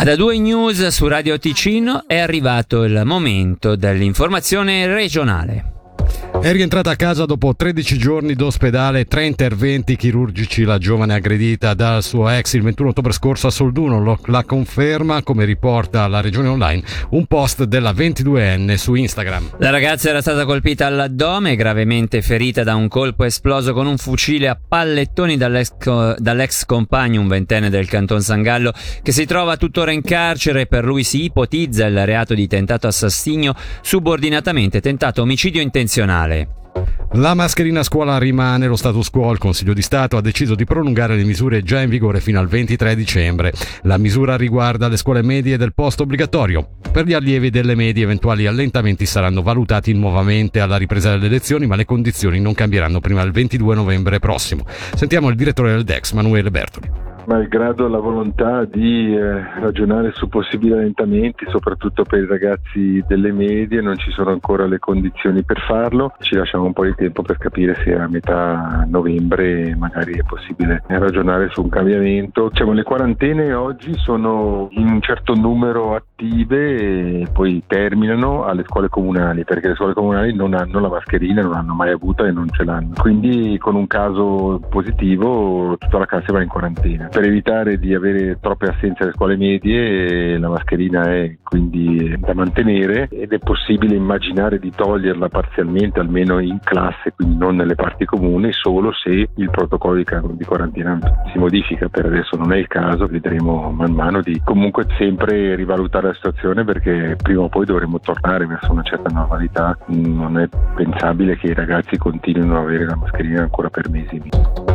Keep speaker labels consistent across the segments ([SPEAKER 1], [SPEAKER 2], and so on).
[SPEAKER 1] Ad A2 News su Radio Ticino è arrivato il momento dell'informazione regionale.
[SPEAKER 2] È rientrata a casa dopo 13 giorni d'ospedale, tre interventi chirurgici. La giovane aggredita dal suo ex il 21 ottobre scorso a Solduno la conferma, come riporta la regione online, un post della 22enne su Instagram.
[SPEAKER 1] La ragazza era stata colpita all'addome, gravemente ferita da un colpo esploso con un fucile a pallettoni dall'ex, dall'ex compagno, un ventenne del canton San Gallo, che si trova tuttora in carcere. Per lui si ipotizza il reato di tentato assassinio subordinatamente tentato omicidio intenzionale.
[SPEAKER 2] La mascherina a scuola rimane lo status quo. Il Consiglio di Stato ha deciso di prolungare le misure già in vigore fino al 23 dicembre. La misura riguarda le scuole medie del post obbligatorio. Per gli allievi delle medie eventuali allentamenti saranno valutati nuovamente alla ripresa delle lezioni, ma le condizioni non cambieranno prima del 22 novembre prossimo. Sentiamo il direttore del DEX, Manuele Bertoli
[SPEAKER 3] malgrado la volontà di eh, ragionare su possibili allentamenti, soprattutto per i ragazzi delle medie, non ci sono ancora le condizioni per farlo. Ci lasciamo un po' di tempo per capire se a metà novembre magari è possibile ragionare su un cambiamento. Diciamo, le quarantene oggi sono in un certo numero attive e poi terminano alle scuole comunali, perché le scuole comunali non hanno la mascherina, non hanno mai avuta e non ce l'hanno. Quindi con un caso positivo tutta la classe va in quarantena per evitare di avere troppe assenze alle scuole medie la mascherina è quindi da mantenere ed è possibile immaginare di toglierla parzialmente almeno in classe, quindi non nelle parti comuni, solo se il protocollo di quarantena si modifica. Per adesso non è il caso, vedremo man mano di comunque sempre rivalutare la situazione perché prima o poi dovremo tornare verso una certa normalità. Non è pensabile che i ragazzi continuino ad avere la mascherina ancora per mesi.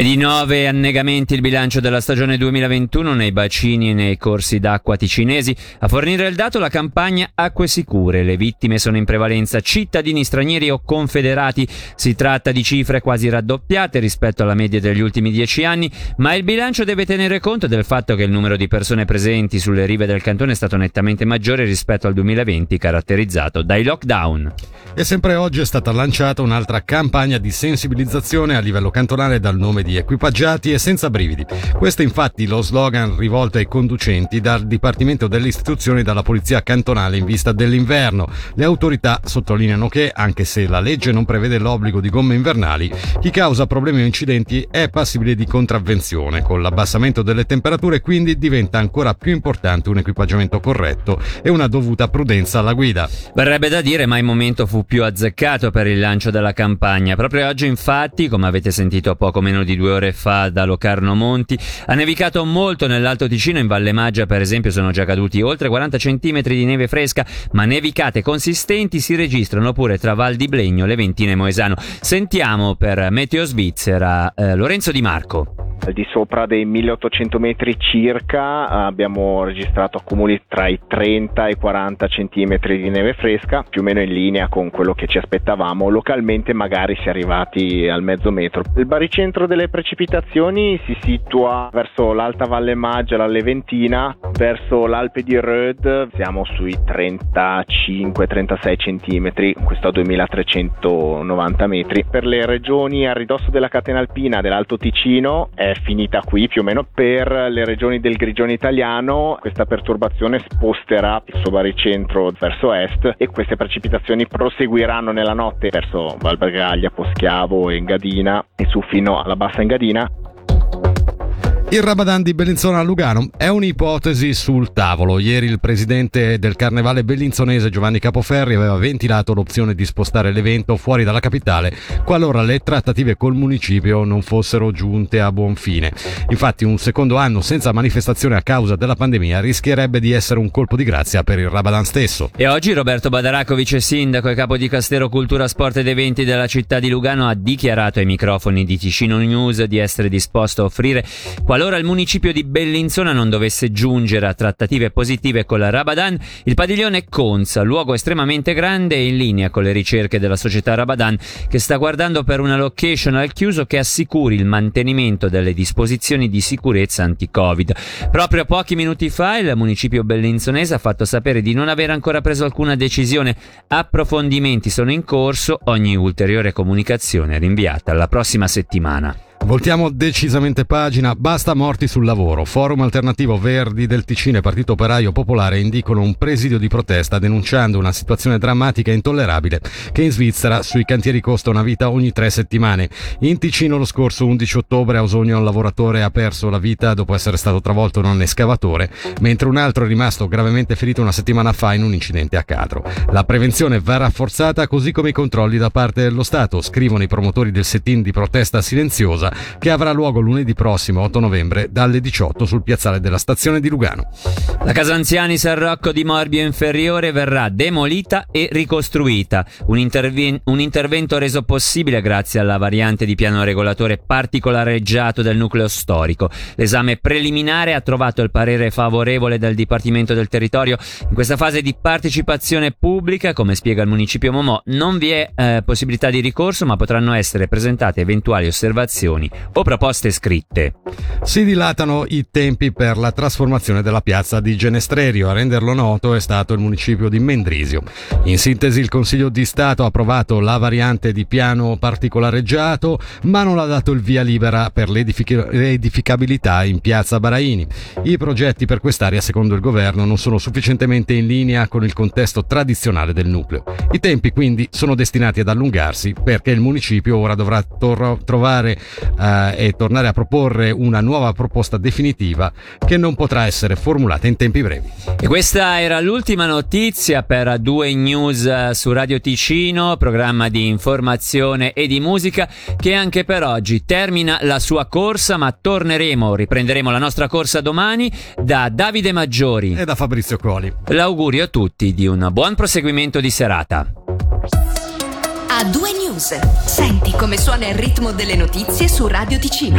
[SPEAKER 1] E di nove annegamenti il bilancio della stagione 2021 nei bacini e nei corsi d'acqua ticinesi. A fornire il dato la campagna Acque Sicure. Le vittime sono in prevalenza cittadini stranieri o confederati. Si tratta di cifre quasi raddoppiate rispetto alla media degli ultimi dieci anni, ma il bilancio deve tenere conto del fatto che il numero di persone presenti sulle rive del cantone è stato nettamente maggiore rispetto al 2020, caratterizzato dai lockdown.
[SPEAKER 2] E sempre oggi è stata lanciata un'altra campagna di sensibilizzazione a livello cantonale dal nome di comodi, equipaggiati e senza brividi. Questo è infatti lo slogan rivolto ai conducenti dal Dipartimento delle Istituzioni e dalla Polizia Cantonale in vista dell'inverno. Le autorità sottolineano che, anche se la legge non prevede l'obbligo di gomme invernali, chi causa problemi o incidenti è passibile di contravvenzione. Con l'abbassamento delle temperature quindi diventa ancora più importante un equipaggiamento corretto e una dovuta prudenza alla guida.
[SPEAKER 1] Verrebbe da dire mai momento fu più azzeccato per il lancio della campagna. Proprio oggi infatti, come avete sentito poco meno di due ore fa da Locarno Monti. Ha nevicato molto nell'Alto Ticino, in Valle Maggia per esempio sono già caduti oltre 40 cm di neve fresca, ma nevicate consistenti si registrano pure tra Val di Blegno, Leventine e Moesano. Sentiamo per Meteo Svizzera eh, Lorenzo Di Marco
[SPEAKER 4] al di sopra dei 1800 metri circa abbiamo registrato accumuli tra i 30 e i 40 centimetri di neve fresca, più o meno in linea con quello che ci aspettavamo. Localmente magari si è arrivati al mezzo metro. Il baricentro delle precipitazioni si situa verso l'Alta Valle Maggia, la Leventina, verso l'Alpe di Röd siamo sui 35-36 centimetri, questo a 2390 metri. Per le regioni a ridosso della catena alpina dell'Alto Ticino è finita qui più o meno. Per le regioni del Grigione italiano questa perturbazione sposterà il suo baricentro verso est e queste precipitazioni proseguiranno nella notte verso Valbergaglia, Poschiavo e Engadina e su fino alla bassa Engadina
[SPEAKER 2] il Ramadan di Bellinzona a Lugano è un'ipotesi sul tavolo. Ieri il presidente del carnevale bellinzonese Giovanni Capoferri aveva ventilato l'opzione di spostare l'evento fuori dalla capitale qualora le trattative col municipio non fossero giunte a buon fine. Infatti un secondo anno senza manifestazione a causa della pandemia rischierebbe di essere un colpo di grazia per il Ramadan stesso.
[SPEAKER 1] E oggi Roberto Badaracovic, sindaco e capo di Castero Cultura, Sport ed Eventi della città di Lugano, ha dichiarato ai microfoni di Ticino News di essere disposto a offrire qualora Qualora il municipio di Bellinzona non dovesse giungere a trattative positive con la Rabadan, il padiglione Conza, luogo estremamente grande e in linea con le ricerche della società Rabadan, che sta guardando per una location al chiuso che assicuri il mantenimento delle disposizioni di sicurezza anti-Covid. Proprio pochi minuti fa il municipio bellinzonese ha fatto sapere di non aver ancora preso alcuna decisione. Approfondimenti sono in corso, ogni ulteriore comunicazione è rinviata alla prossima settimana.
[SPEAKER 2] Voltiamo decisamente pagina, basta morti sul lavoro. Forum alternativo Verdi del Ticino e Partito Operaio Popolare indicano un presidio di protesta denunciando una situazione drammatica e intollerabile che in Svizzera sui cantieri costa una vita ogni tre settimane. In Ticino lo scorso 11 ottobre a Osogno un lavoratore ha perso la vita dopo essere stato travolto da un escavatore, mentre un altro è rimasto gravemente ferito una settimana fa in un incidente a Cadro. La prevenzione va rafforzata così come i controlli da parte dello Stato, scrivono i promotori del sit-in di protesta silenziosa che avrà luogo lunedì prossimo 8 novembre dalle 18 sul piazzale della stazione di Lugano.
[SPEAKER 1] La casa anziani San Rocco di Morbio Inferiore verrà demolita e ricostruita, un, intervi- un intervento reso possibile grazie alla variante di piano regolatore particolareggiato del nucleo storico. L'esame preliminare ha trovato il parere favorevole del Dipartimento del Territorio. In questa fase di partecipazione pubblica, come spiega il municipio Momò, non vi è eh, possibilità di ricorso, ma potranno essere presentate eventuali osservazioni o proposte scritte.
[SPEAKER 2] Si dilatano i tempi per la trasformazione della piazza di Genestrerio. A renderlo noto è stato il municipio di Mendrisio. In sintesi, il Consiglio di Stato ha approvato la variante di piano particolareggiato, ma non ha dato il via libera per l'edificabilità in piazza Baraini. I progetti per quest'area, secondo il governo, non sono sufficientemente in linea con il contesto tradizionale del nucleo. I tempi quindi sono destinati ad allungarsi perché il municipio ora dovrà tor- trovare eh, e tornare a proporre una nuova proposta definitiva che non potrà essere formulata in tempi brevi.
[SPEAKER 1] E questa era l'ultima notizia per due news eh, su Radio Ticino, programma di informazione e di musica che anche per oggi termina la sua corsa, ma torneremo, riprenderemo la nostra corsa domani da Davide Maggiori
[SPEAKER 2] e da Fabrizio Coli.
[SPEAKER 1] L'augurio a tutti di un buon proseguimento di serata.
[SPEAKER 5] A due news. Senti come suona il ritmo delle notizie su Radio Ticino.